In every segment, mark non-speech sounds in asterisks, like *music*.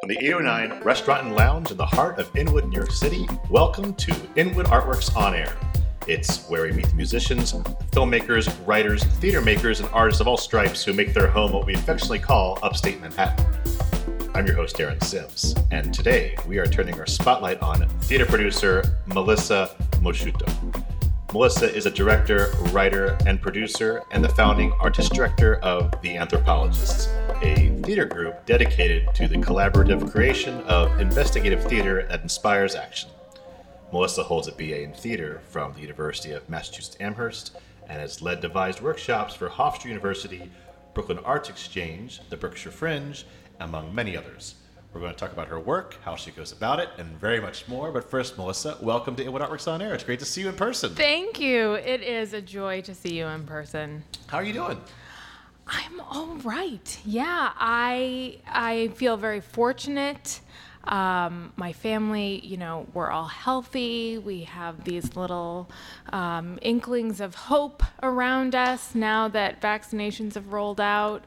From the 809 Restaurant and Lounge in the heart of Inwood, New York City, welcome to Inwood Artworks On Air. It's where we meet the musicians, filmmakers, writers, theater makers, and artists of all stripes who make their home what we affectionately call upstate Manhattan. I'm your host, Aaron Sims, and today we are turning our spotlight on theater producer Melissa Moschitto. Melissa is a director, writer, and producer, and the founding artist director of The Anthropologists, a theater group dedicated to the collaborative creation of investigative theater that inspires action. Melissa holds a BA in theater from the University of Massachusetts Amherst and has led devised workshops for Hofstra University, Brooklyn Arts Exchange, the Berkshire Fringe, among many others. We're going to talk about her work, how she goes about it, and very much more. But first, Melissa, welcome to Inwood Artworks on Air. It's great to see you in person. Thank you. It is a joy to see you in person. How are you doing? I'm all right. Yeah, I I feel very fortunate. Um, my family, you know, we're all healthy. We have these little um, inklings of hope around us now that vaccinations have rolled out.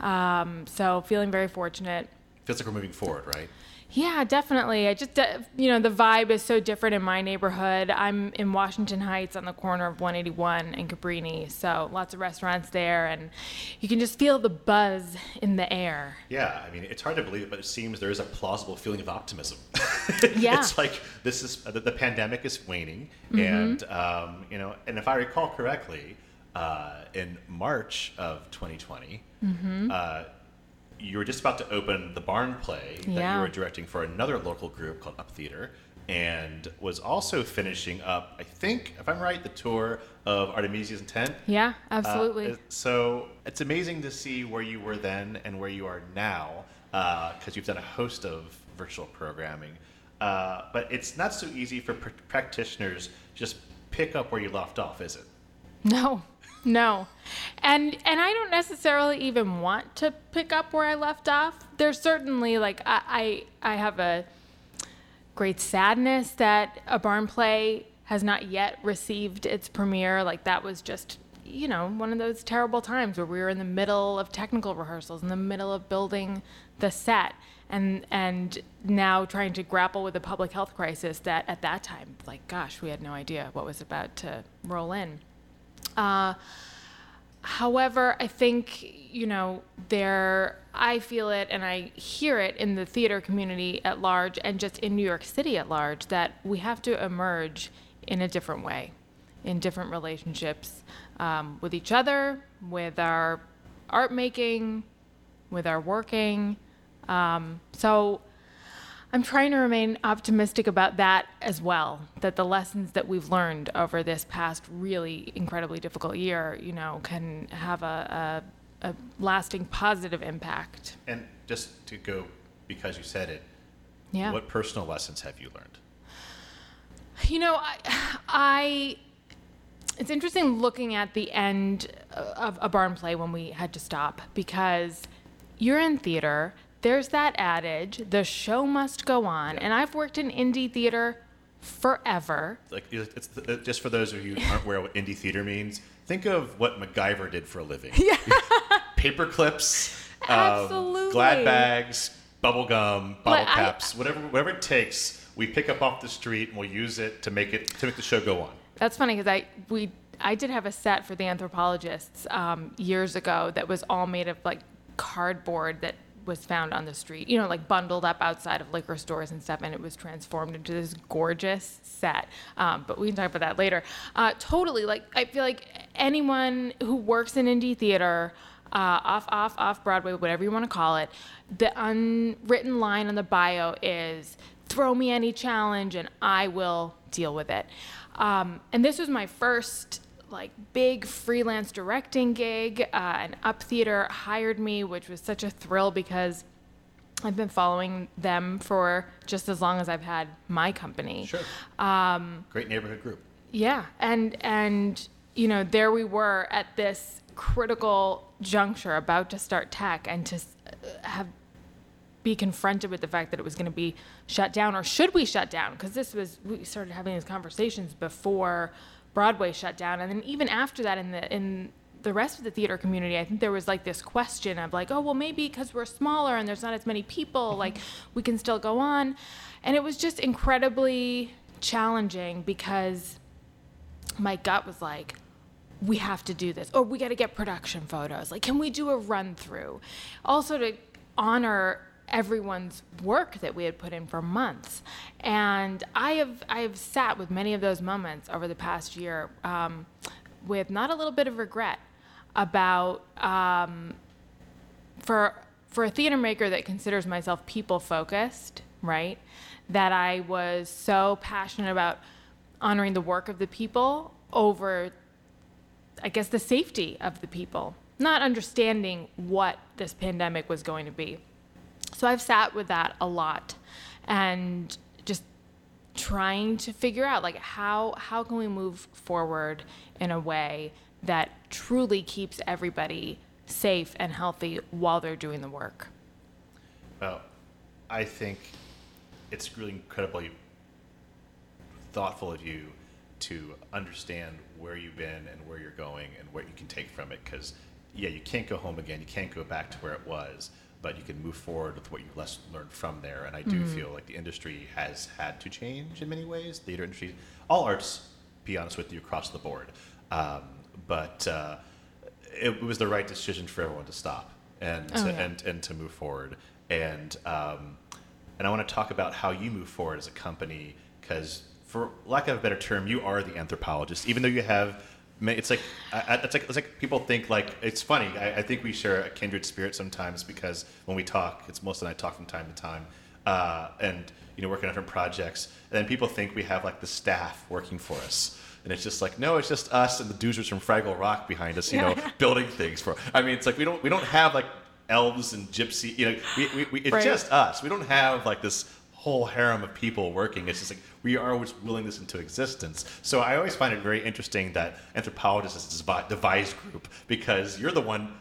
Um, so feeling very fortunate. Feels like we're moving forward, right? Yeah, definitely. I just, you know, the vibe is so different in my neighborhood. I'm in Washington Heights on the corner of 181 and Cabrini, so lots of restaurants there, and you can just feel the buzz in the air. Yeah, I mean, it's hard to believe it, but it seems there is a plausible feeling of optimism. *laughs* Yeah. it's like this is the, the pandemic is waning, Mm-hmm. and um, you know, and if I recall correctly, uh, in March of 2020, Mm-hmm. uh, you were just about to open the barn play that you were directing for another local group called Up Theater. And was also finishing up, I think, if I'm right, the tour of Artemisia's Intent. Yeah, Uh, absolutely. it- so it's amazing to see where you were then and where you are now, because you've done a host of virtual programming. Uh, but it's not so easy for pr- practitioners just pick up where you left off, is it? No, no, and and I don't necessarily even want to pick up where I left off. There's certainly like I I, I have a great sadness that a barn play has not yet received its premiere. Like that was just you know one of those terrible times where we were in the middle of technical rehearsals, in the middle of building the set. And, and now trying to grapple with a public health crisis that at that time, like, gosh, we had no idea what was about to roll in. Uh, however, I think, you know, there, I feel it and I hear it in the theater community at large and just in New York City at large that we have to emerge in a different way, in different relationships um, with each other, with our art making, with our working. Um, so, I'm trying to remain optimistic about that as well. That the lessons that we've learned over this past really incredibly difficult year, you know, can have a, a, a lasting positive impact. And just to go, because you said it, Yeah. what personal lessons have you learned? You know, I, I it's interesting looking at the end of a barn play when we had to stop because you're in theater. There's that adage, the show must go on. And I've worked in indie theater forever. Like, it's it's just for those of you who aren't aware what indie theater means, think of what MacGyver did for a living. *laughs* Yeah. Paper clips, um, Absolutely. glad bags, bubble gum, bottle But I- caps, whatever whatever it takes, we pick up off the street and we'll use it to make it to make the show go on. That's funny because I we I did have a set for the anthropologists um, years ago that was all made of like cardboard that was found on the street, you know, like bundled up outside of liquor stores and stuff, and it was transformed into this gorgeous set. Um, but we can talk about that later. Uh, totally, like I feel like anyone who works in indie theater. Uh, off, off, off Broadway, whatever you want to call it. The unwritten line on the bio is throw me any challenge and I will deal with it. Um, and this was my first like big freelance directing gig. Uh, and Up Theater hired me, which was such a thrill because I've been following them for just as long as I've had my company. Sure. Um, Great neighborhood group. Yeah, and and you know there we were at this critical juncture, about to start tech, and to uh, have be confronted with the fact that it was going to be shut down, or should we shut down? Because this was we started having these conversations before Broadway shut down, and then even after that, in the in the rest of the theater community, I think there was like this question of like, oh, well, maybe because we're smaller and there's not as many people, mm-hmm. like we can still go on. And it was just incredibly challenging because my gut was like, we have to do this, or we got to get production photos. Like, can we do a run through? Also, to honor everyone's work that we had put in for months. And I have I have sat with many of those moments over the past year um, with not a little bit of regret about um, for for a theater maker that considers myself people focused, right? That I was so passionate about honoring the work of the people over I guess the safety of the people, not understanding what this pandemic was going to be. So I've sat with that a lot and just trying to figure out like how how can we move forward in a way that truly keeps everybody safe and healthy while they're doing the work. Well, I think it's really incredibly thoughtful of you to understand where you've been and where you're going and what you can take from it because yeah you can't go home again you can't go back to where it was but you can move forward with what you less learned from there. And I do mm-hmm. feel like the industry has had to change in many ways. Theater industry, all arts, be honest with you, across the board. Um, but uh, it, was the right decision for everyone to stop and oh, to, yeah. and and to move forward. And um, and I want to talk about how you move forward as a company because, for lack of a better term, you are the anthropologist. Even though you have it's like it's like it's like people think like it's funny. I, I, think we share a kindred spirit sometimes because when we talk, it's most and I talk from time to time, uh, and you know working on different projects. And then people think we have like the staff working for us, and it's just like no, it's just us and the doozers from Fraggle Rock behind us, you know, *laughs* building things for. I mean, it's like we don't we don't have like elves and gypsy. You know, we, we, we it's right. just us. We don't have like this whole harem of people working. It's just like we are always willing this into existence. So I always find it very interesting that anthropologists is a devised group because you're the one,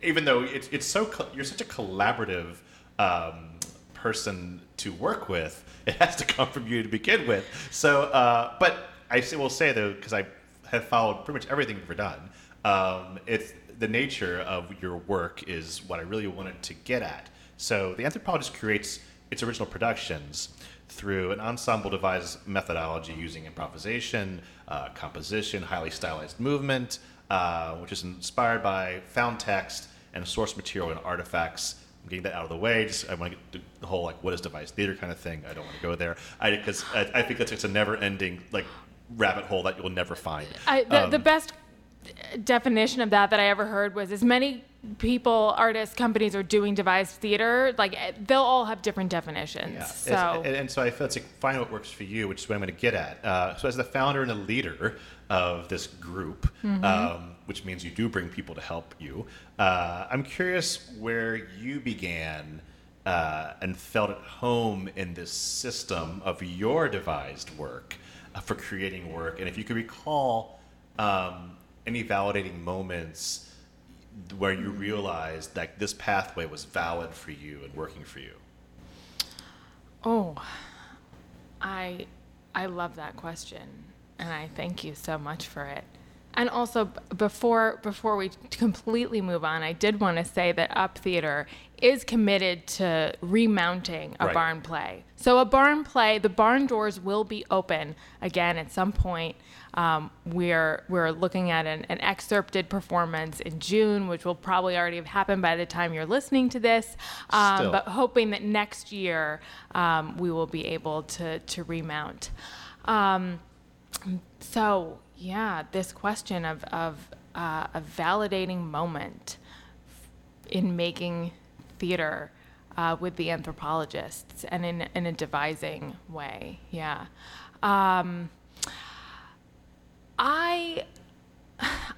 even though it's, it's so you're such a collaborative um, person to work with. It has to come from you to begin with. So, uh, but I will say though, because I have followed pretty much everything you've ever done. Um, it's the nature of your work is what I really wanted to get at. So the anthropologist creates its original productions through an ensemble devised methodology using improvisation, uh, composition, highly stylized movement, uh, which is inspired by found text and source material and artifacts. I'm getting that out of the way. Just I want to get the whole like what is devised theater kind of thing. I don't want to go there because I, I, I, think that's it's a never-ending like rabbit hole that you'll never find. I, the, um, the best definition of that that I ever heard was as many people, artists, companies are doing devised theater, like they'll all have different definitions. Yeah. So and, and, so I feel it's like find what works for you, which is what I'm going to get at. Uh, so as the founder and the leader of this group, mm-hmm. um, which means you do bring people to help you, uh, I'm curious where you began. Uh, and felt at home in this system of your devised work uh, for creating work, and if you could recall um, any validating moments where you realized that this pathway was valid for you and working for you? Oh, I I love that question, and I thank you so much for it. And also, before before we completely move on, I did want to say that Up Theater is committed to remounting a right. barn play. So a barn play, the barn doors will be open again at some point um, we're we're looking at an, an, excerpted performance in June, which will probably already have happened by the time you're listening to this. Um, but hoping that next year um, we will be able to to remount. Um, so yeah, this question of of uh, a validating moment in making theater. Uh, with the anthropologists and in, in a devising way, yeah. Um, I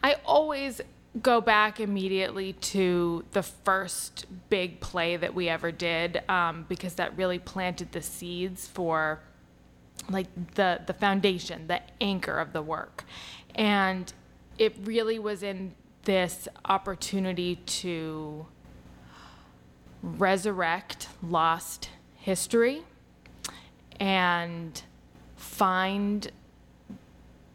I always go back immediately to the first big play that we ever did um, because that really planted the seeds for like the the foundation, the anchor of the work, and it really was in this opportunity to resurrect lost history and find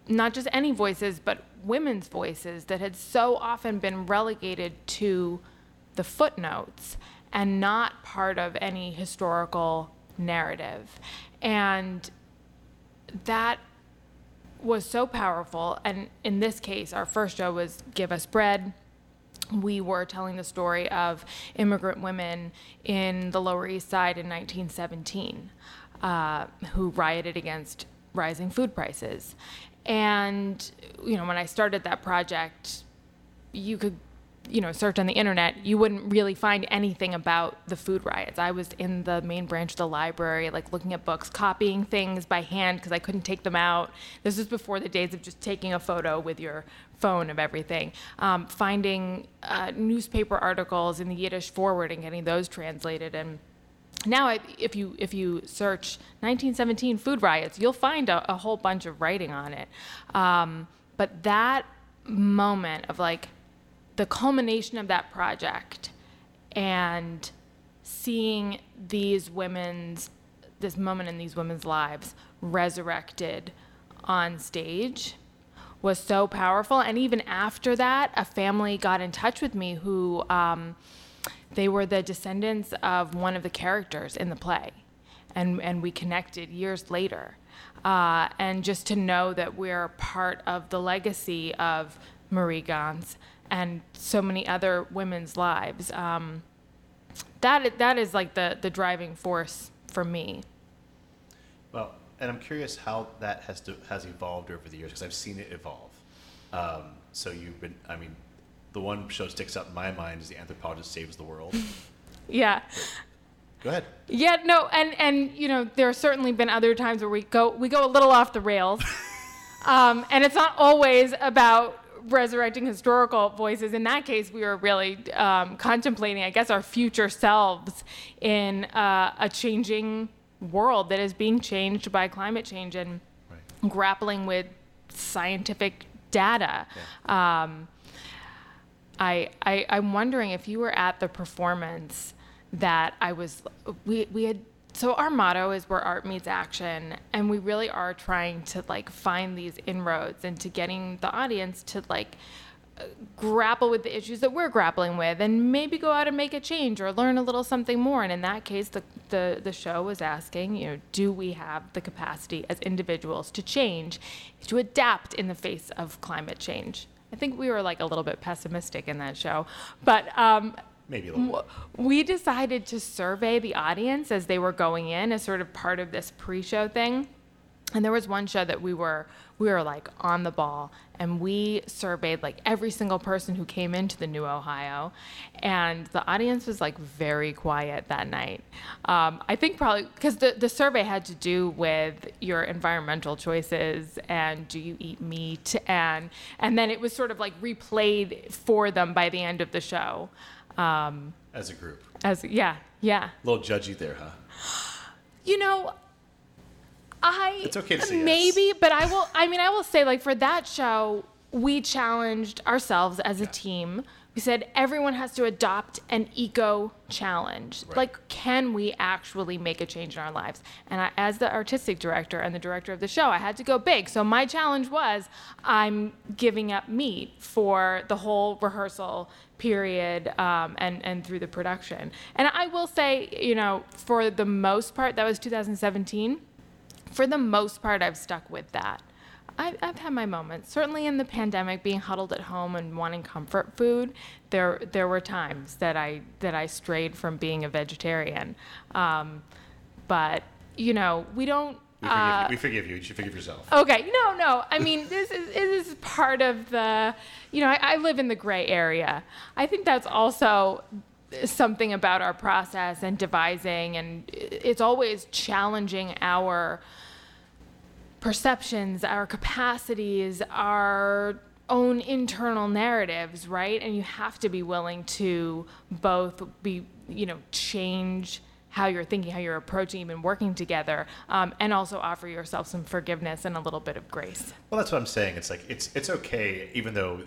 not just any voices, but women's voices that had so often been relegated to the footnotes and not part of any historical narrative. And that was so powerful. And in this case, our first show was Give Us Bread. We were telling the story of immigrant women in the Lower East Side in 1917 uh, who rioted against rising food prices. And, you know, when I started that project, you could you know, search on the internet, you wouldn't really find anything about the food riots. I was in the main branch of the library, like looking at books, copying things by hand because I couldn't take them out. This was before the days of just taking a photo with your phone of everything. Um, finding uh, newspaper articles in the Yiddish forward and getting those translated and now if you if you search 1917 food riots you'll find a, a whole bunch of writing on it um, but that moment of like the culmination of that project and seeing these women's this moment in these women's lives resurrected on stage was so powerful. And even after that a family got in touch with me who um, they were the descendants of one of the characters in the play. And, and we connected years later. Uh, and just to know that we're part of the legacy of marie ganz and so many other women's lives. Um, that that is like the the driving force for me. Well, and I'm curious how that has to, has evolved over the years because I've seen it evolve. Um, so you've been, I mean, the one show that sticks out in my mind is the anthropologist saves the world. *laughs* yeah. Go ahead. Yeah, no, and and you know there have certainly been other times where we go we go a little off the rails, *laughs* um, and it's not always about resurrecting historical voices. In that case, we were really um, contemplating, I guess, our future selves in uh, a changing world that is being changed by climate change and right. grappling with scientific data. Yeah. Um, I, I, I'm wondering if you were at the performance that I was, we, we had so our motto is where art meets action and we really are trying to like find these inroads into getting the audience to like grapple with the issues that we're grappling with and maybe go out and make a change or learn a little something more. And in that case the, the, the show was asking you know do we have the capacity as individuals to change to adapt in the face of climate change? I think we were like a little bit pessimistic in that show. But um, Maybe a little bit. We decided to survey the audience as they were going in as sort of part of this pre-show thing. And there was one show that we were we were like on the ball and we surveyed like every single person who came into the new ohio and the audience was like very quiet that night um, i think probably because the, the survey had to do with your environmental choices and do you eat meat and and then it was sort of like replayed for them by the end of the show um, as a group. As yeah, yeah. A little judgy there, huh? *gasps* You know, I it's okay to say maybe, yes. but I will. I mean, I will say like for that show, we challenged ourselves as a team we said everyone has to adopt an eco challenge. Right. Like, can we actually make a change in our lives? And I, as the artistic director and the director of the show, I had to go big. So my challenge was I'm giving up meat for the whole rehearsal period um, and, and through the production. And I will say, you know, for the most part, that was 2017. For the most part, I've stuck with that. I've, I've had my moments. Certainly in the pandemic, being huddled at home and wanting comfort food, there there were times that I that I strayed from being a vegetarian. Um, but you know, we don't. We forgive, uh, you. we forgive you. You should forgive yourself. Okay. No, no. I mean, this is this is part of the. You know, I, I live in the gray area. I think that's also something about our process and devising, and it's always challenging our perceptions, our capacities, our own internal narratives, right? And you have to be willing to both be, you know, change how you're thinking, how you're approaching, even working together, um, and also offer yourself some forgiveness and a little bit of grace. Well, that's what I'm saying. It's like it's it's okay, even though.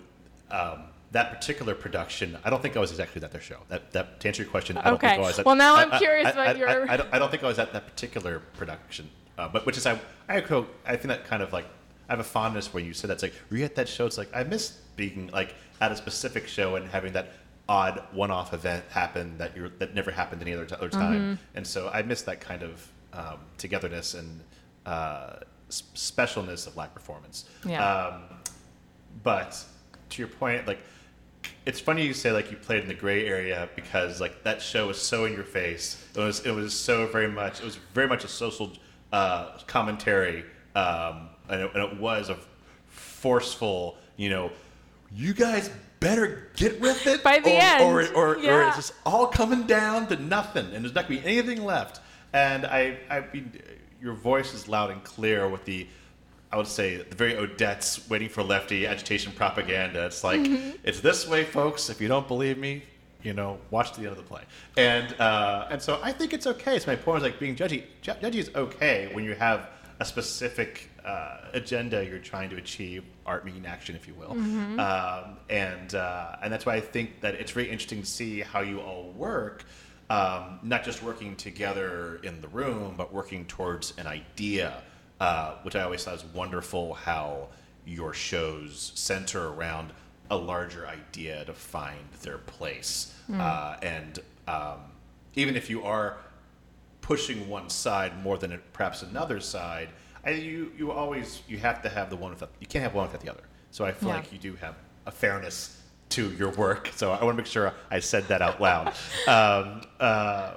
Um, that particular production, I don't think I was exactly at their show. That, that to answer your question, I don't okay. think I was at. Well, now I'm I, curious I, you're. I, I, don't, I don't think I was at that particular production uh, but which is I I, I think that kind of like I have a fondness when you said that. It's like, were you at that show? It's like, I miss being like at a specific show and having that odd one-off event happen that you that never happened any other, t- other time. Mm-hmm. And so I miss that kind of um, togetherness and uh, specialness of live performance. Yeah. Um, but to your point, like it's funny you say like you played in the gray area because like that show was so in your face. It was it was so very much it was very much a social uh, commentary, um, and, it, and it was a forceful. You know, you guys better get with it By the or, end, or, or, or it's just all coming down to nothing, and there's not gonna be anything left. And I I mean, your voice is loud and clear with the I would say the very Odets' waiting for lefty agitation propaganda. It's like Mm-hmm. it's this way, folks. If you don't believe me, you know, watch the end of the play. And uh, and so I think it's okay. So my point is like being judgy. Judgy is okay when you have a specific uh, agenda you're trying to achieve, art meaning action, if you will. Mm-hmm. Um, and uh, and that's why I think that it's very interesting to see how you all work. Um, not just working together in the room, but working towards an idea uh, which I always thought was wonderful how your shows center around a larger idea to find their place. Uh, and um, even if you are pushing one side more than perhaps another side, I, you, you always you have to have the one without you can't have one without the other. So I feel Yeah. like you do have a fairness to your work. So I want to make sure I said that out loud. *laughs* um, uh,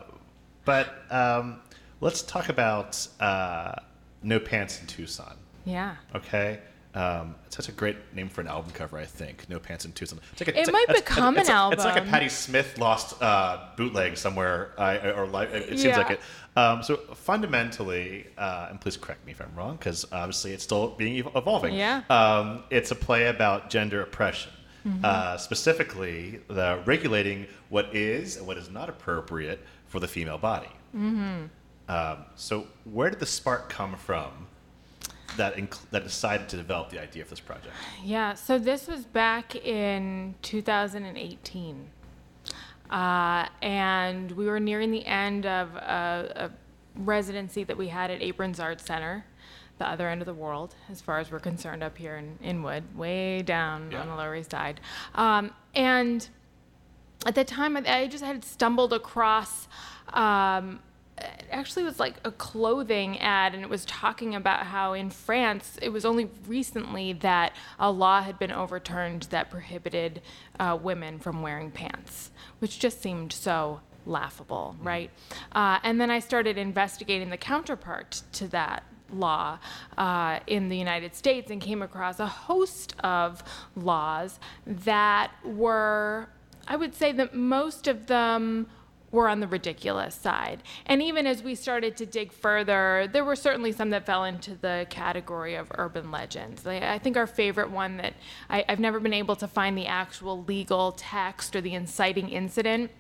but um, let's talk about uh, No Pants in Tucson. Yeah. Okay. Um, it's such a great name for an album cover, I think. No Pants and. It's like a, It it's might it's- become it's an a- It's like a album. Patti Smith lost uh, bootleg somewhere, uh, or it seems Yeah. like it. Um, so fundamentally, uh, and please correct me if I'm wrong, because obviously it's still being evolving. Yeah. Um, it's a play about gender oppression, Mm-hmm. uh, specifically the regulating what is and what is not appropriate for the female body. Mm-hmm. Um, so where did the spark come from that inc- that decided to develop the idea for this project? Yeah, so this was back in 2018. Uh, and we were nearing the end of a, a residency that we had at Abrons Art Center, the other end of the world, as far as we're concerned, up here in Inwood, way down Yeah. on the Lower East Side. Um, and at the time, I- just had stumbled across. Um, actually was like a clothing ad, and it was talking about how in France it was only recently that a law had been overturned that prohibited uh, women from wearing pants, which just seemed so laughable, right? Uh, and then I started investigating the counterpart to that law uh, in the United States and came across a host of laws that were, I would say that most of them were on the ridiculous side. And even as we started to dig further, there were certainly some that fell into the category of urban legends. I think our favorite one that I, I've never been able to find the actual legal text or the inciting incident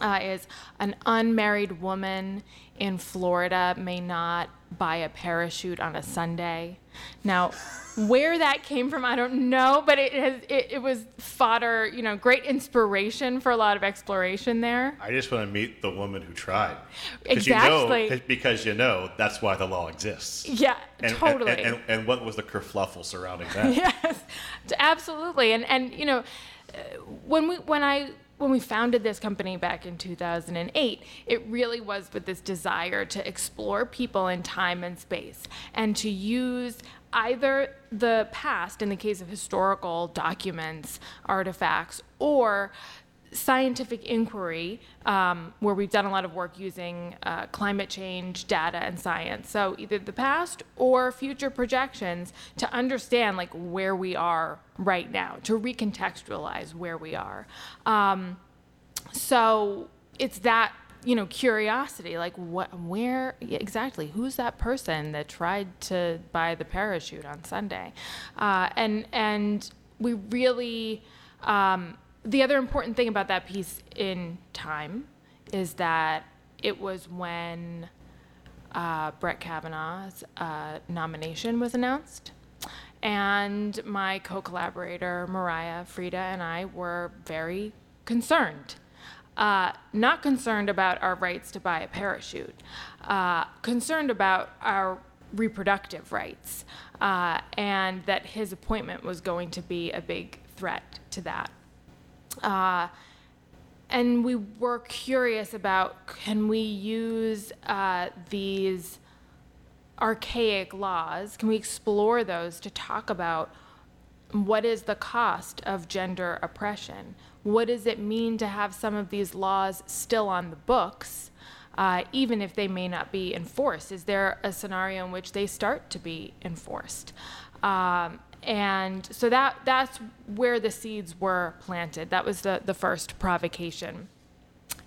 uh, is an unmarried woman in Florida may not buy a parachute on a Sunday. Now, where that came from, I don't know, but it has it, it was fodder, you know, great inspiration for a lot of exploration there. I just want to meet the woman who tried. Exactly. You know, because you know that's why the law exists. Yeah, And, totally. And, and, and what was the kerfluffle surrounding that? *laughs* yes, absolutely. And and you know, uh, when we when I when we founded this company back in 2008, it really was with this desire to explore people in time and space and to use either the past in the case of historical documents, artifacts, or scientific inquiry, um, where we've done a lot of work using uh, climate change data and science. So either the past or future projections to understand like where we are right now, to recontextualize where we are. Um, so it's that you know curiosity like what where exactly who's that person that tried to buy the parachute on sunday uh, and and we really um, the other important thing about that piece in time is that it was when uh, Brett Kavanaugh's uh, nomination was announced. And my co collaborator, Mariah Frida, and I were very concerned. Uh, not concerned about our rights to buy a parachute, uh, concerned about our reproductive rights, uh, and that his appointment was going to be a big threat to that. Uh, and we were curious about can we use uh, these archaic laws, can we explore those to talk about what is the cost of gender oppression? What does it mean to have some of these laws still on the books, uh, even if they may not be enforced? Is there a scenario in which they start to be enforced? Um, and so that that's where the seeds were planted. That was the, the first provocation.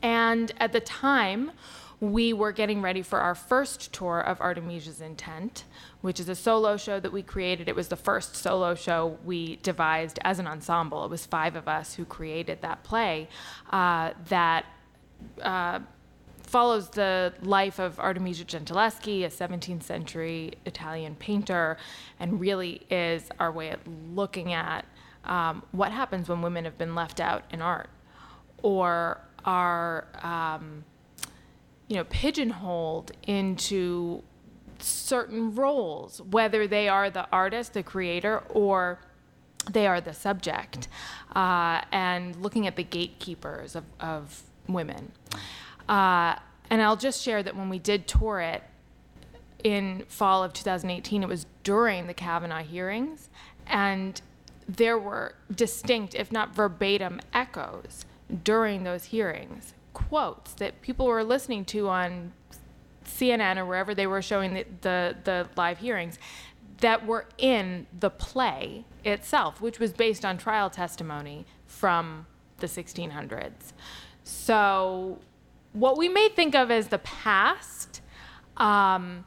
And at the time, we were getting ready for our first tour of Artemisia's Intent, which is a solo show that we created. It was the first solo show we devised as an ensemble. It was five of us who created that play uh, that. Uh, follows the life of Artemisia Gentileschi, a 17th century Italian painter, and really is our way of looking at um, what happens when women have been left out in art or are um, you know pigeonholed into certain roles whether they are the artist the creator or they are the subject uh, and looking at the gatekeepers of, of women uh, and i'll just share that when we did tour it in fall of 2018 it was during the kavanaugh hearings and there were distinct if not verbatim echoes during those hearings, quotes that people were listening to on CNN or wherever they were showing the, the, the live hearings that were in the play itself, which was based on trial testimony from the 1600s. So, what we may think of as the past, um,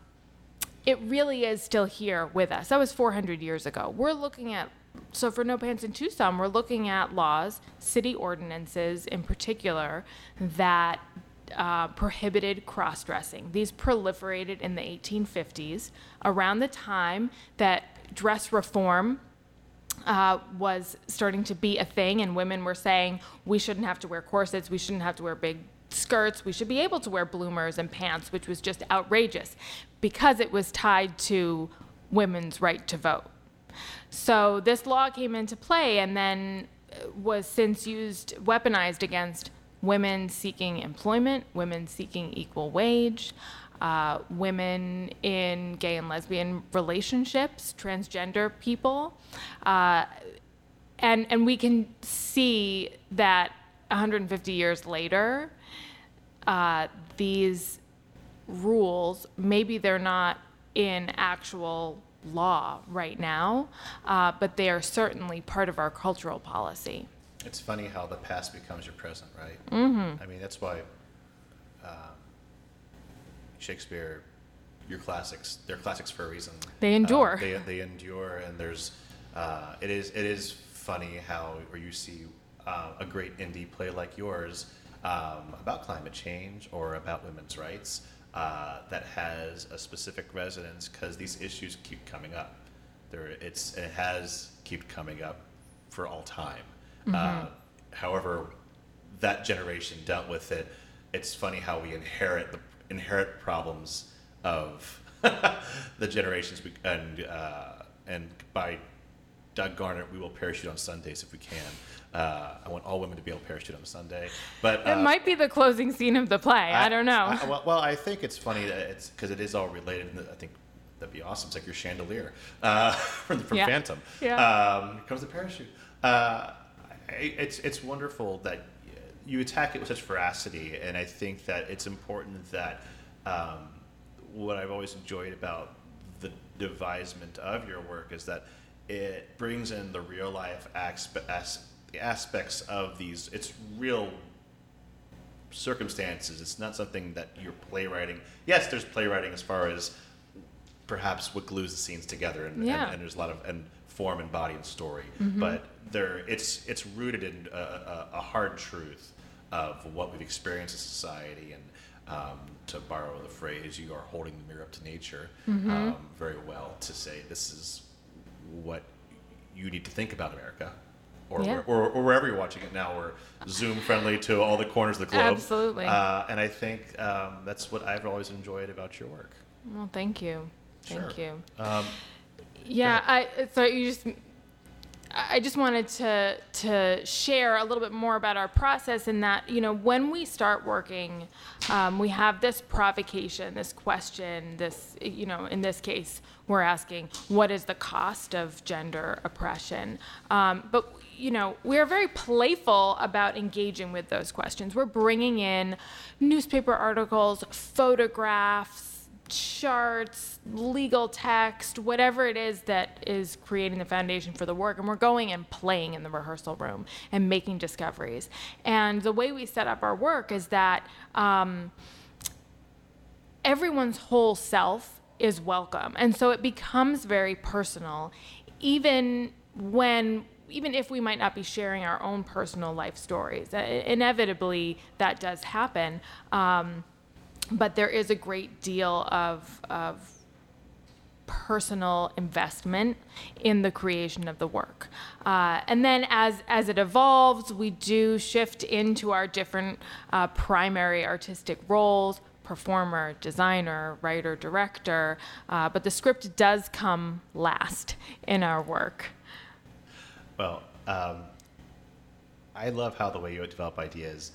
it really is still here with us. That was 400 years ago. We're looking at so for no pants in Tucson, we're looking at laws, city ordinances in particular, that uh, prohibited cross dressing. These proliferated in the 1850s, around the time that dress reform uh, was starting to be a thing, and women were saying we shouldn't have to wear corsets, we shouldn't have to wear big skirts, we should be able to wear bloomers and pants, which was just outrageous because it was tied to women's right to vote. So this law came into play and then uh, was since used, weaponized against women seeking employment, women seeking equal wage, uh, women in gay and lesbian relationships, transgender people. Uh, and, and we can see that 150 years later, uh, these rules, maybe they're not in actual law right now, uh, but they are certainly part of our cultural policy. It's funny how the past becomes your present, right? Mm-hmm. I mean, that's why um, Shakespeare, your classics, they're classics for a reason. They endure. Uh, they, they endure, and there's, uh, it is it is funny how, where you see uh, a great indie play like yours um, about climate change or about women's rights uh, that has a specific resonance because these issues keep coming up. There, it's it has kept coming up for all time. Mm-hmm. Uh, however, that generation dealt with it. It's funny how we inherit the inherit problems of *laughs* the generations we, and uh, and by Doug Garner, we will parachute on Sundays if we can. Uh, I want all women to be able to parachute on Sunday. But uh, it might be the closing scene of the play. I, I don't know. I, well, well, I think it's funny that it's because it is all related. And I think that'd be awesome. It's like your chandelier uh, *laughs* from, from yeah. Phantom. Yeah. Um, here comes the parachute. Uh, it's it's wonderful that you attack it with such veracity, and I think that it's important that um, what I've always enjoyed about the devisement of your work is that it brings in the real life aspects of these. It's real circumstances. It's not something that you're playwriting. Yes, there's playwriting as far as perhaps what glues the scenes together, and, yeah. and, and there's a lot of and form and body and story. Mm-hmm. But there, it's it's rooted in a, a, a, hard truth of what we've experienced as society, and um, to borrow the phrase, you are holding the mirror up to nature mm-hmm. um, very well to say this is what you need to think about America. Or, yeah. or, or, wherever you're watching it now, we're Zoom friendly to all the corners of the globe. Absolutely. Uh, and I think um, that's what I've always enjoyed about your work. Well, thank you. Thank Sure. you. Um, Yeah, I so you just I just wanted to to share a little bit more about our process in that you know when we start working, um, we have this provocation, this question, this you know in this case we're asking what is the cost of gender oppression, um, but you know we are very playful about engaging with those questions. We're bringing in newspaper articles, photographs charts, legal text, whatever it is that is creating the foundation for the work. And we're going and playing in the rehearsal room and making discoveries. And the way we set up our work is that um, everyone's whole self is welcome. And so it becomes very personal, even when. Even if we might not be sharing our own personal life stories, inevitably that does happen. Um, but there is a great deal of, of personal investment in the creation of the work. Uh, and then as, as it evolves, we do shift into our different uh, primary artistic roles performer, designer, writer, director, uh, but the script does come last in our work. Well, um, I love how the way you develop ideas.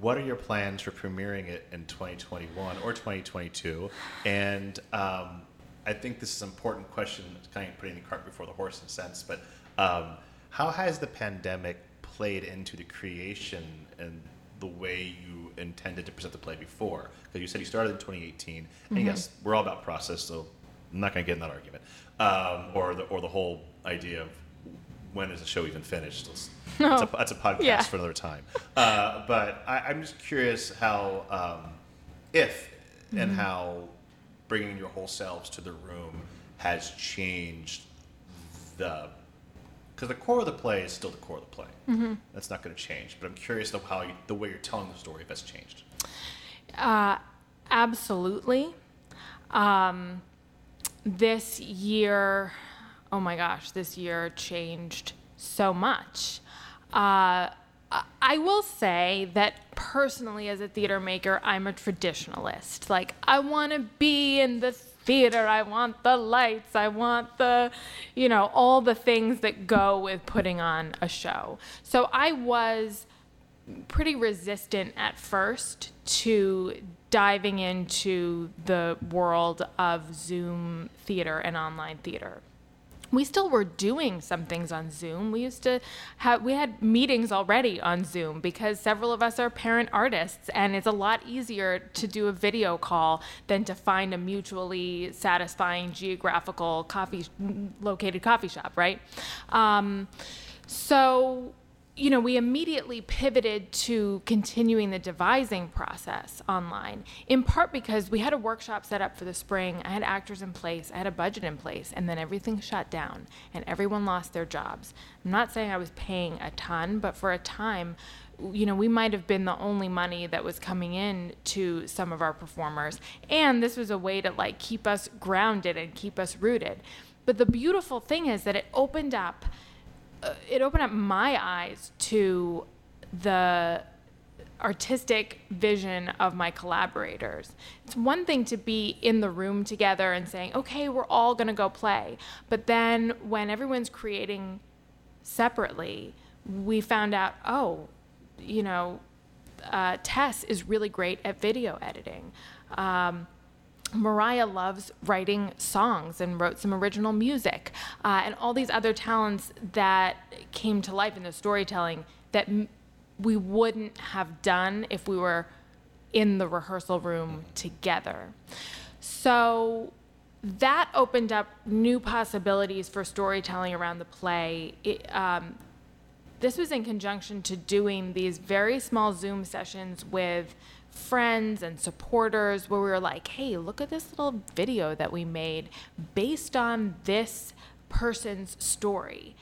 What are your plans for premiering it in 2021 or 2022? And um, I think this is an important question, kind of putting the cart before the horse in a sense, but um, how has the pandemic played into the creation and the way you intended to present the play before? Because you said you started in 2018, and yes, we're all about process, so I'm not going to get in that argument, um, or the or the whole idea of when is the show even finished? That's, *laughs* that's, a, that's a podcast Yeah. for another time. Uh, but I, I'm just curious how, um, if and how bringing your whole selves to the room has changed the. Because the core of the play is still the core of the play. That's not going to change. But I'm curious though how you, the way you're telling the story if that's changed. Uh, absolutely. Um, this year, oh my gosh, this year changed so much. Uh, I- will say that personally, as a theater maker, I'm a traditionalist. Like, I want to be in the theater. I want the lights. I want the, you know, all the things that go with putting on a show. So I was pretty resistant at first to diving into the world of Zoom theater and online theater. We still were doing some things on Zoom. We used to have we had meetings already on Zoom because several of us are parent artists and it's a lot easier to do a video call than to find a mutually satisfying geographical coffee located coffee shop, right? Um, so you know, we immediately pivoted to continuing the devising process online, in part because we had a workshop set up for the spring. I had actors in place, I had a budget in place, and then everything shut down and everyone lost their jobs. I'm not saying I was paying a ton, but for a time, you know, we might have been the only money that was coming in to some of our performers. And this was a way to like keep us grounded and keep us rooted. But the beautiful thing is that it opened up uh, it opened up my eyes to the artistic vision of my collaborators. It's one thing to be in the room together and saying, okay, we're all going to go play. But then when everyone's creating separately, we found out, oh, you know, uh, Tess is really great at video editing. Um, Mariah loves writing songs and wrote some original music, uh, and all these other talents that came to life in the storytelling that m- we wouldn't have done if we were in the rehearsal room together. So that opened up new possibilities for storytelling around the play. It, um, this was in conjunction to doing these very small Zoom sessions with friends and supporters where we were like, hey, look at this little video that we made based on this person's story.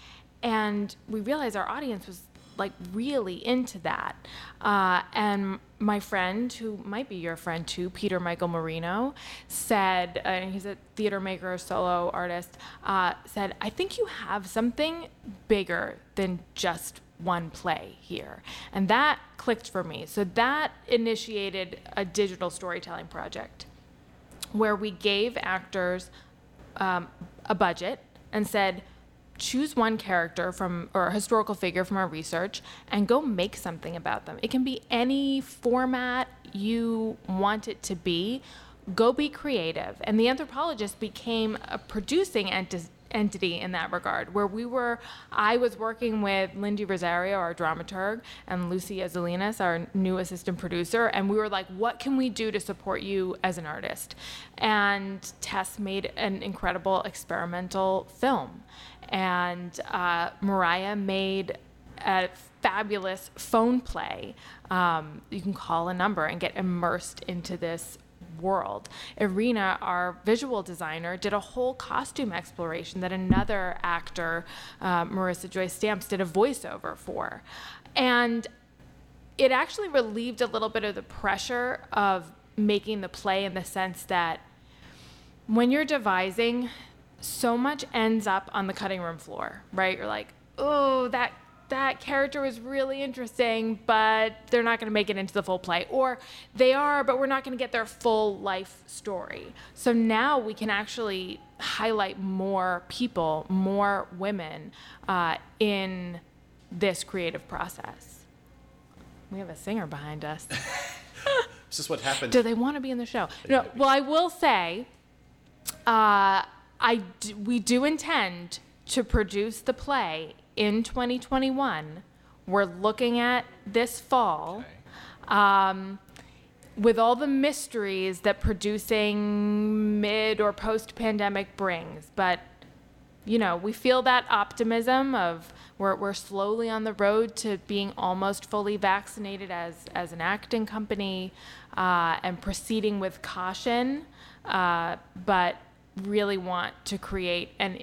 And we realized our audience was like really into that. Uh, and my friend, who might be your friend too, Peter Michael Marino, said, uh, and he's a theater maker, solo artist, uh, said, I think you have something bigger than just one play here. And that clicked for me. So that initiated a digital storytelling project where we gave actors um, a budget and said, choose one character from or a historical figure from our research and go make something about them. It can be any format you want it to be. Go be creative. And the anthropologist became a producing entity entity in that regard, where we were, I was working with Lindy Rosario, our dramaturg, and Lucy Azalinas, our new assistant producer, and we were like, what can we do to support you as an artist? And Tess made an incredible experimental film. And uh, Mariah made a fabulous phone play. Um, you can call a number and get immersed into this world. Irina, our visual designer, did a whole costume exploration that another actor, uh, Marissa Joy Stamps, did a voiceover for. And it actually relieved a little bit of the pressure of making the play in the sense that when you're devising, so much ends up on the cutting room floor, right? You're like, oh, that that character was really interesting, but they're not going to make it into the full play. Or they are, but we're not going to get their full life story. So now we can actually highlight more people, more women uh, in this creative process. We have a singer behind us. *laughs* this is what happened. Do they want to be in the show? No. Well, I will say, uh, I d- we do intend to produce the play in 2021. We're looking at this fall. Um, with all the mysteries that producing mid or post pandemic brings. But, you know, we feel that optimism of we're, we're slowly on the road to being almost fully vaccinated as, as an acting company uh, and proceeding with caution, uh, but really want to create an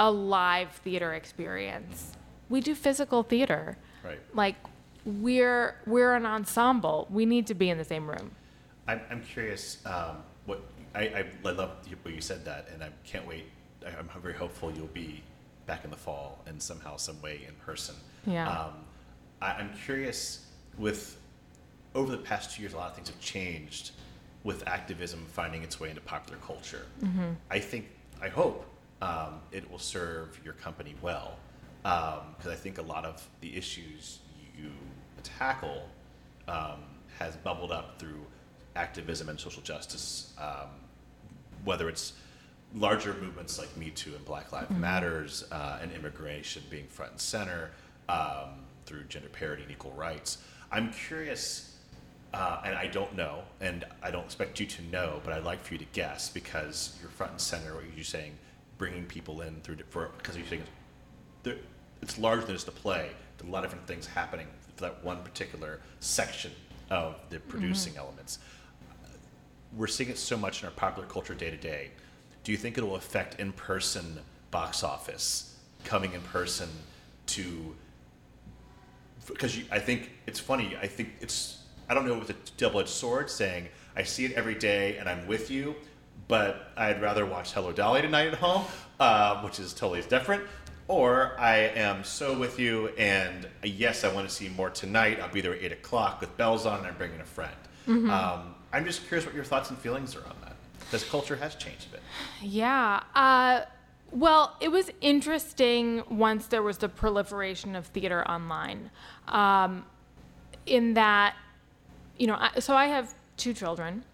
a live theater experience. We do physical theater. Right. Like we're we're an ensemble. We need to be in the same room. I'm, I'm curious. Um, what I, I I love what you said that, and I can't wait. I- I'm very hopeful you'll be back in the fall and somehow, some way, in person. Yeah. Um, I, I'm curious. With over the past two years, a lot of things have changed. With activism finding its way into popular culture, I think, I hope, um, it will serve your company well. Because I think a lot of the issues you tackle um, has bubbled up through activism and social justice, um, whether it's larger movements like Me Too and Black Lives Matters uh, and immigration being front and center um, through gender parity and equal rights. I'm curious, uh, and I don't know, and I don't expect you to know, but I'd like for you to guess because you're front and center. What you're saying, bringing people in through for because you're saying there, it's larger than just a play. There's a lot of different things happening for that one particular section of the mm-hmm. producing elements. We're seeing it so much in our popular culture day to day. Do you think it will affect in person box office, coming in person to? Because I think it's funny. I think it's. I don't know it's a double edged sword saying, I see it every day and I'm with you, but I'd rather watch Hello Dolly tonight at home, uh, which is totally different. Or I am so with you, and yes, I want to see more tonight. I'll be there at 8 o'clock with bells on, and I'm bringing a friend. Um, I'm just curious what your thoughts and feelings are on that. Because culture has changed a bit. Yeah. Uh, well, it was interesting once there was the proliferation of theater online. Um, in that, you know, I, so I have two children.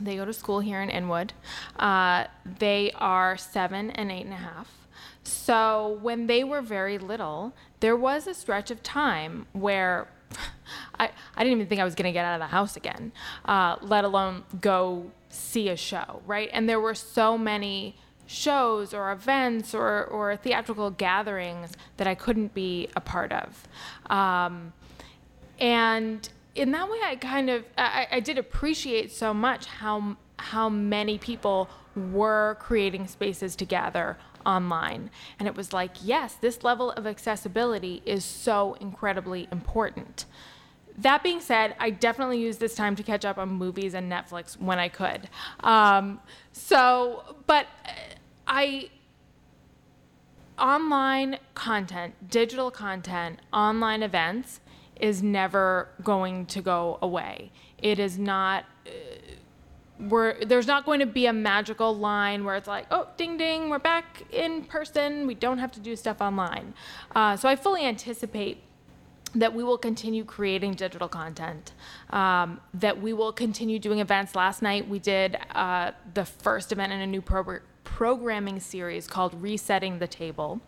They go to school here in Inwood. Uh, they are seven and eight and a half. So when they were very little, there was a stretch of time where *laughs* I, I didn't even think I was going to get out of the house again, uh, let alone go see a show, right? And there were so many shows or events or, or theatrical gatherings that I couldn't be a part of. Um, and in that way, I kind of I, I did appreciate so much how how many people were creating spaces to gather online, and it was like, yes, this level of accessibility is so incredibly important. That being said, I definitely used this time to catch up on movies and Netflix when I could. Um, so, but uh, I online content, digital content, online events is never going to go away. It is not, uh, we're there's not going to be a magical line where it's like, oh, ding ding, we're back in person. We don't have to do stuff online. Uh, so I fully anticipate that we will continue creating digital content, um, that we will continue doing events. Last night we did uh, the first event in a new pro- programming series called Resetting the Table.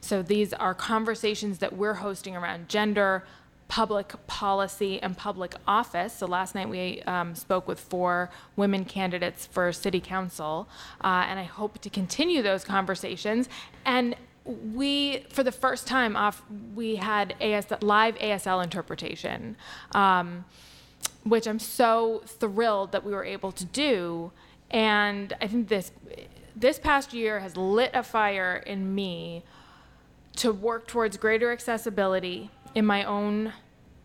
So these are conversations that we're hosting around gender, public policy and public office. So last night we um, spoke with four women candidates for city council, uh, and I hope to continue those conversations. And we, for the first time, off we had AS, live ASL interpretation, um, which I'm so thrilled that we were able to do. And I think this this past year has lit a fire in me to work towards greater accessibility in my own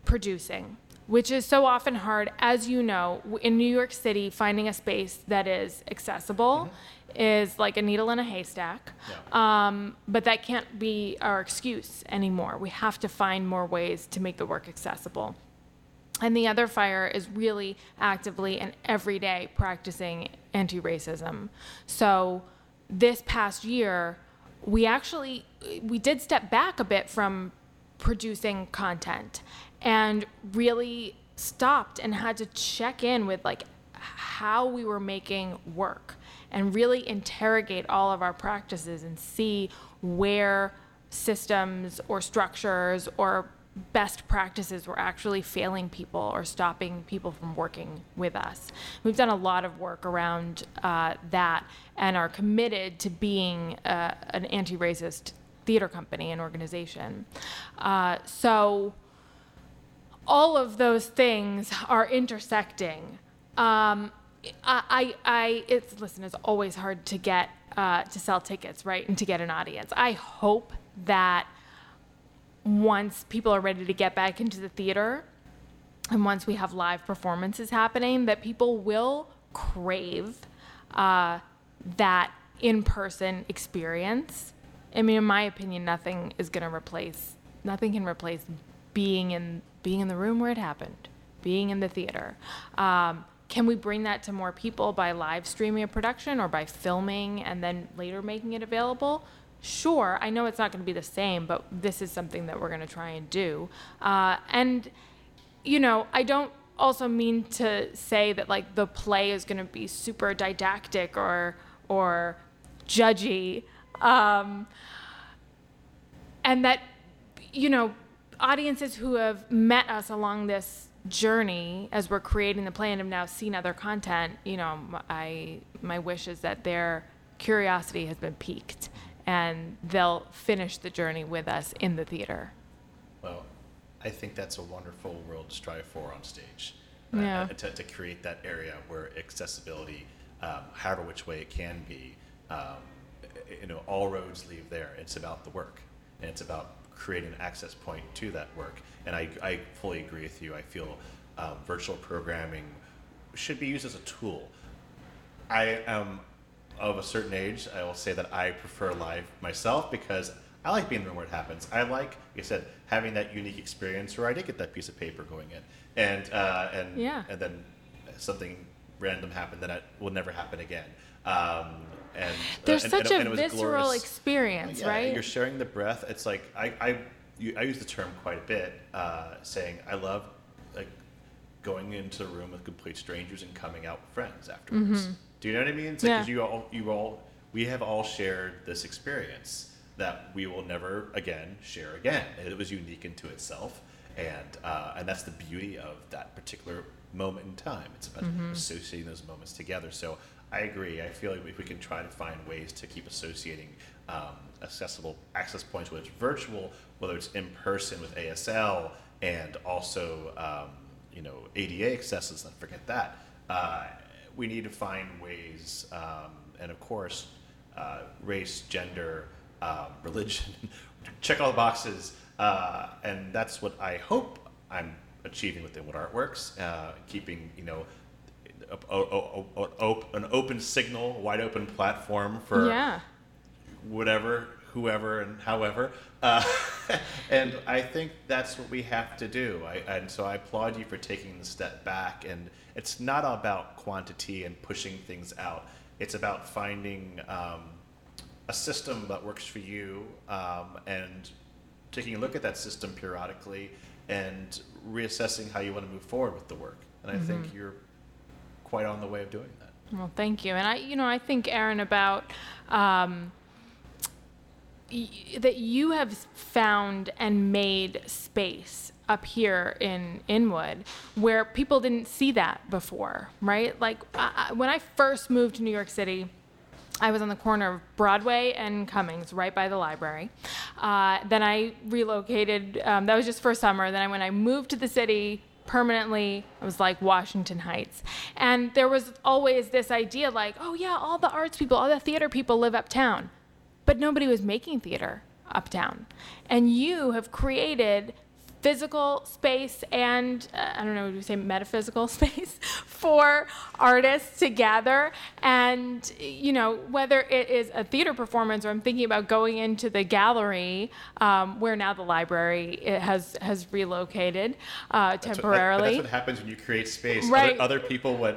producing, which is so often hard. As you know, in New York City, finding a space that is accessible mm-hmm. is like a needle in a haystack. Yeah. Um, but that can't be our excuse anymore. We have to find more ways to make the work accessible. And the other fire is really actively and every day practicing anti racism. So this past year, we actually we did step back a bit from producing content and really stopped and had to check in with like how we were making work and really interrogate all of our practices and see where systems or structures or best practices were actually failing people or stopping people from working with us. We've done a lot of work around uh, that and are committed to being uh, an anti racist theater company and organization. Uh, so, all of those things are intersecting. Um, I, I, it's listen. It's always hard to get uh, to sell tickets, right, and to get an audience. I hope that once people are ready to get back into the theater and once we have live performances happening, that people will crave uh, that in person experience. I mean, in my opinion, nothing is going to replace, nothing can replace being in, being in the room where it happened, being in the theater. Um, can we bring that to more people by live streaming a production or by filming and then later making it available? sure, I know it's not going to be the same, but this is something that we're going to try and do. Uh, and, you know, I don't also mean to say that like the play is going to be super didactic or or judgy, um, and that you know audiences who have met us along this journey as we're creating the play and have now seen other content. You know, I my wish is that their curiosity has been piqued and they'll finish the journey with us in the theater. Well, I think that's a wonderful world to strive for on stage. Uh, yeah. Uh, to, to, create that area where accessibility, um, however which way it can be, um, all roads lead there. It's about the work, and it's about creating an access point to that work. And I, I fully agree with you. I feel um, virtual programming should be used as a tool. I am of a certain age, I will say that I prefer live myself because I like being in the room where it happens. I like, like I said, having that unique experience where I did get that piece of paper going in, and uh, and yeah. and then something random happened that will never happen again. Um, and there's uh, such and, a visceral experience, yeah, right? You're sharing the breath. It's like I I, you, I use the term quite a bit, uh, saying I love like going into a room with complete strangers and coming out with friends afterwards. Mm-hmm do you know what I mean? It's like yeah. you all, you all, we have all shared this experience that we will never again share again. It was unique into itself, and uh, and that's the beauty of that particular moment in time. It's about mm-hmm. associating those moments together. So I agree. I feel like if we can try to find ways to keep associating um, accessible access points, whether it's virtual, whether it's in person with ASL, and also um, you know ADA accesses. Let's forget that. Uh, we need to find ways, um, and of course, uh, race, gender, uh, *laughs* religion, check all the boxes, uh, and that's what I hope I'm achieving within what Artworks, uh, keeping you know a, a, an open signal, wide open platform for yeah. whatever, whoever, and however. Uh, *laughs* and I think that's what we have to do. I, and so I applaud you for taking the step back and it's not about quantity and pushing things out. It's about finding um, a system that works for you um, and taking a look at that system periodically and reassessing how you want to move forward with the work. And I think you're quite on the way of doing that. Well, thank you. And I, you know, I think Aaron about um, y- that you have found and made space up here in Inwood where people didn't see that before, right? Like I, when I first moved to New York City. I was on the corner of Broadway and Cummings, right by the library. Uh, then I relocated. Um, that was just for summer. Then I, when I moved to the city permanently, it was like Washington Heights. And there was always this idea, like, oh yeah, all the arts people, all the theater people live uptown, but nobody was making theater uptown. And you have created physical space and uh, I don't know, would you say metaphysical *laughs* space for artists to gather. And, you know, whether it is a theater performance or I'm thinking about going into the gallery um, where now the library it has, has relocated uh, That's what- temporarily. that's what happens when you create space. Right. Other, other people would.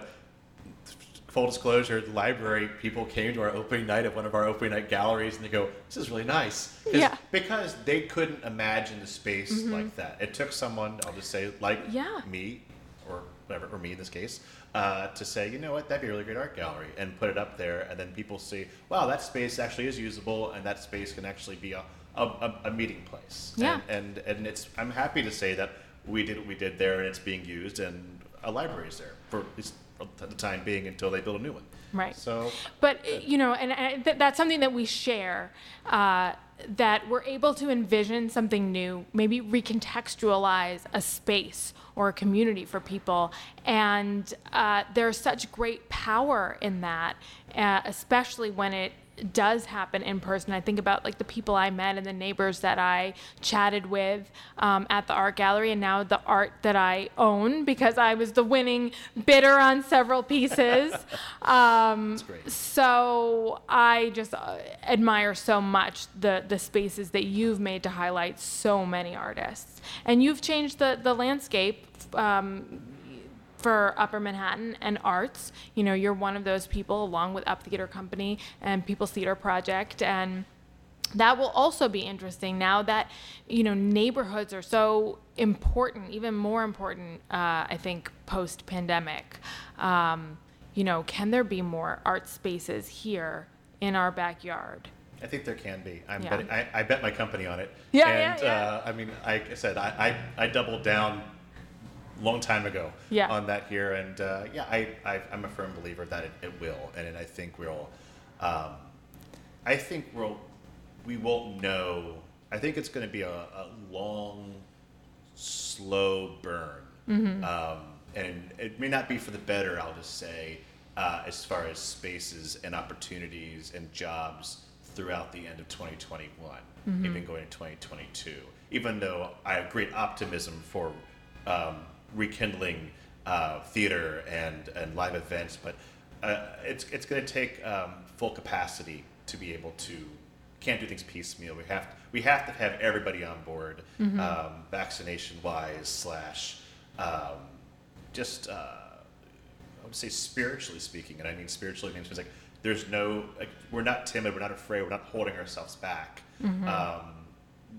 Full disclosure: the library people came to our opening night of one of our opening night galleries, and they go, "This is really nice." Yeah. Mm-hmm. Because they couldn't imagine the space like that. It took someone, I'll just say, like Yeah. me, or whatever, or me in this case, uh, to say, you know what, that'd be a really great art gallery, and put it up there, and then people see, wow, that space actually is usable, and that space can actually be a, a, a, a meeting place. Yeah. And, and and it's I'm happy to say that we did what we did there, and it's being used, and a library is there for at least for the time being until they build a new one. Right. So But uh, you know, and I, th- that's something that we share. Uh, that we're able to envision something new, maybe recontextualize a space or a community for people, and uh, there's such great power in that, uh, especially when it does happen in person. I think about like the people I met and the neighbors that I chatted with um, at the art gallery, and now the art that I own because I was the winning bidder on several pieces. *laughs* Um, That's great. so I just uh, admire so much the the spaces that you've made to highlight so many artists, and you've changed the the landscape. Um, for Upper Manhattan and arts, you know, you're one of those people, along with Up Theater Company and People's Theater Project, and that will also be interesting now that you know neighborhoods are so important, even more important, uh, I think, post pandemic. Um, you know, can there be more art spaces here in our backyard? I think there can be. I'm Yeah. betting, I, I bet my company on it. Yeah, yeah, and, yeah. Uh, I mean, like I said, I, I, I doubled down long time ago Yeah. on that here, and uh, yeah, I, I I'm a firm believer that it, it will, and I think we'll, um, I think we'll, we won't know. I think it's going to be a, a long, slow burn, um, and it may not be for the better. I'll just say, uh, as far as spaces and opportunities and jobs throughout the end of 2021, even going to 2022. Even though I have great optimism for um, rekindling uh, theater and, and live events, but uh, it's, it's going to take um, full capacity to be able to can't do things piecemeal. We have to, we have to have everybody on board, um, vaccination wise slash um, just uh, I would say spiritually speaking, and I mean spiritually means like there's no like we're not timid, we're not afraid, we're not holding ourselves back. Um,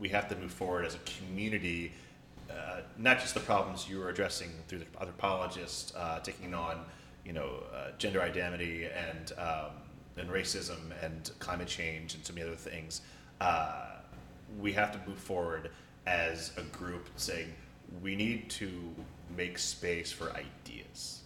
we have to move forward as a community. Uh, not just the problems you were addressing through the anthropologists, uh, taking on, you know, uh, gender identity and um, and racism and climate change and so many other things. Uh, we have to move forward as a group, saying we need to make space for ideas.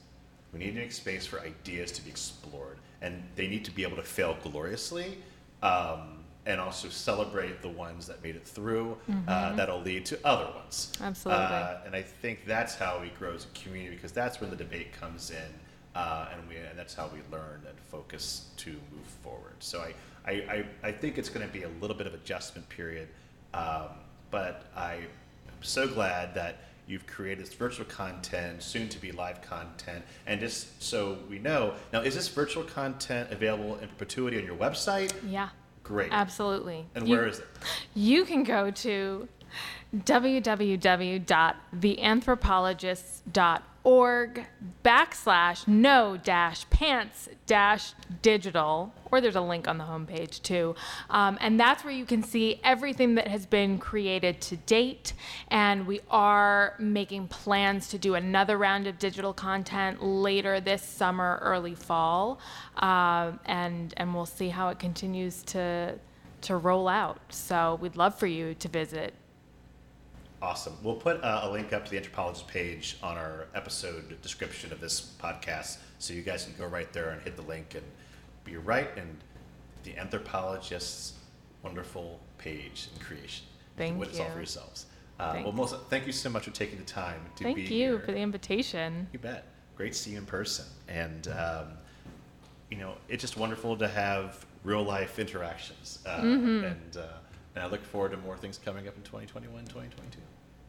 We need to make space for ideas to be explored, and they need to be able to fail gloriously, um, and also celebrate the ones that made it through. Uh, that'll lead to other ones. Absolutely. Uh, and I think that's how we grow as a community because that's where the debate comes in, uh, and we and that's how we learn and focus to move forward. So I I, I, I think it's going to be a little bit of adjustment period, um, but I'm so glad that you've created this virtual content, soon to be live content, and just so we know now, is this virtual content available in perpetuity on your website? Yeah, Great. absolutely. And You- where is it? You can go to inwood.org backslash no dash pants dash digital, or there's a link on the homepage too. Um, and that's where you can see everything that has been created to date. And we are making plans to do another round of digital content later this summer, early fall. Um, and, and we'll see how it continues to, to roll out. So we'd love for you to visit Awesome. We'll put uh, a link up to the anthropologist page on our episode description of this podcast, so you guys can go right there and hit the link and be right in the anthropologist's wonderful page and creation. Thank you. Witness all for yourselves. Uh, well, Melissa, thank you so much for taking the time to Thank be Thank you here. for the invitation. You bet. Great to see you in person. And, um, you know, it's just wonderful to have real life interactions. Uh, Mm-hmm. and, uh, and I look forward to more things coming up in 2021, 2022.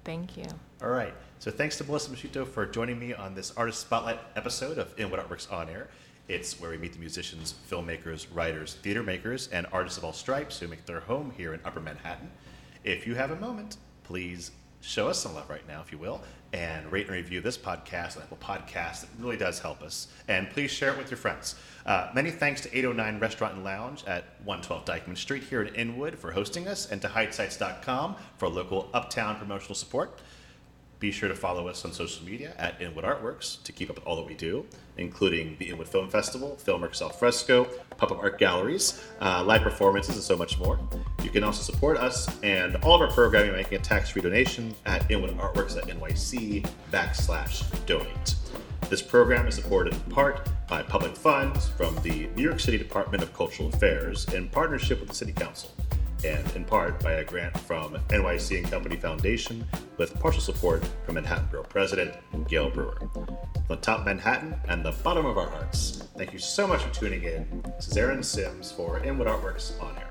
Thank you. All right. So thanks to Melissa Moschitto for joining me on this Artist Spotlight episode of Inwood Artworks On Air. It's where we meet the musicians, filmmakers, writers, theater makers, and artists of all stripes who make their home here in Upper Manhattan. If you have a moment, please show us some love right now, if you will, and rate and review this podcast Apple Podcasts. It really does help us. And please share it with your friends. Uh, many thanks to 809 Restaurant and Lounge at 112 Dyckman Street here in Inwood for hosting us, and to HideSites.com for local uptown promotional support. Be sure to follow us on social media at Inwood Artworks to keep up with all that we do, including the Inwood Film Festival, Filmworks Al Fresco, pop-up art galleries, uh, live performances, and so much more. You can also support us and all of our programming by making a tax-free donation at Inwood Artworks at NYC backslash donate. This program is supported in part by public funds from the New York City Department of Cultural Affairs in partnership with the City Council and in part by a grant from NYC and Company Foundation with partial support from Manhattan Borough President Gale Brewer. From the top Manhattan and the bottom of our hearts, thank you so much for tuning in. This is Aaron Sims for Inwood Artworks On Air.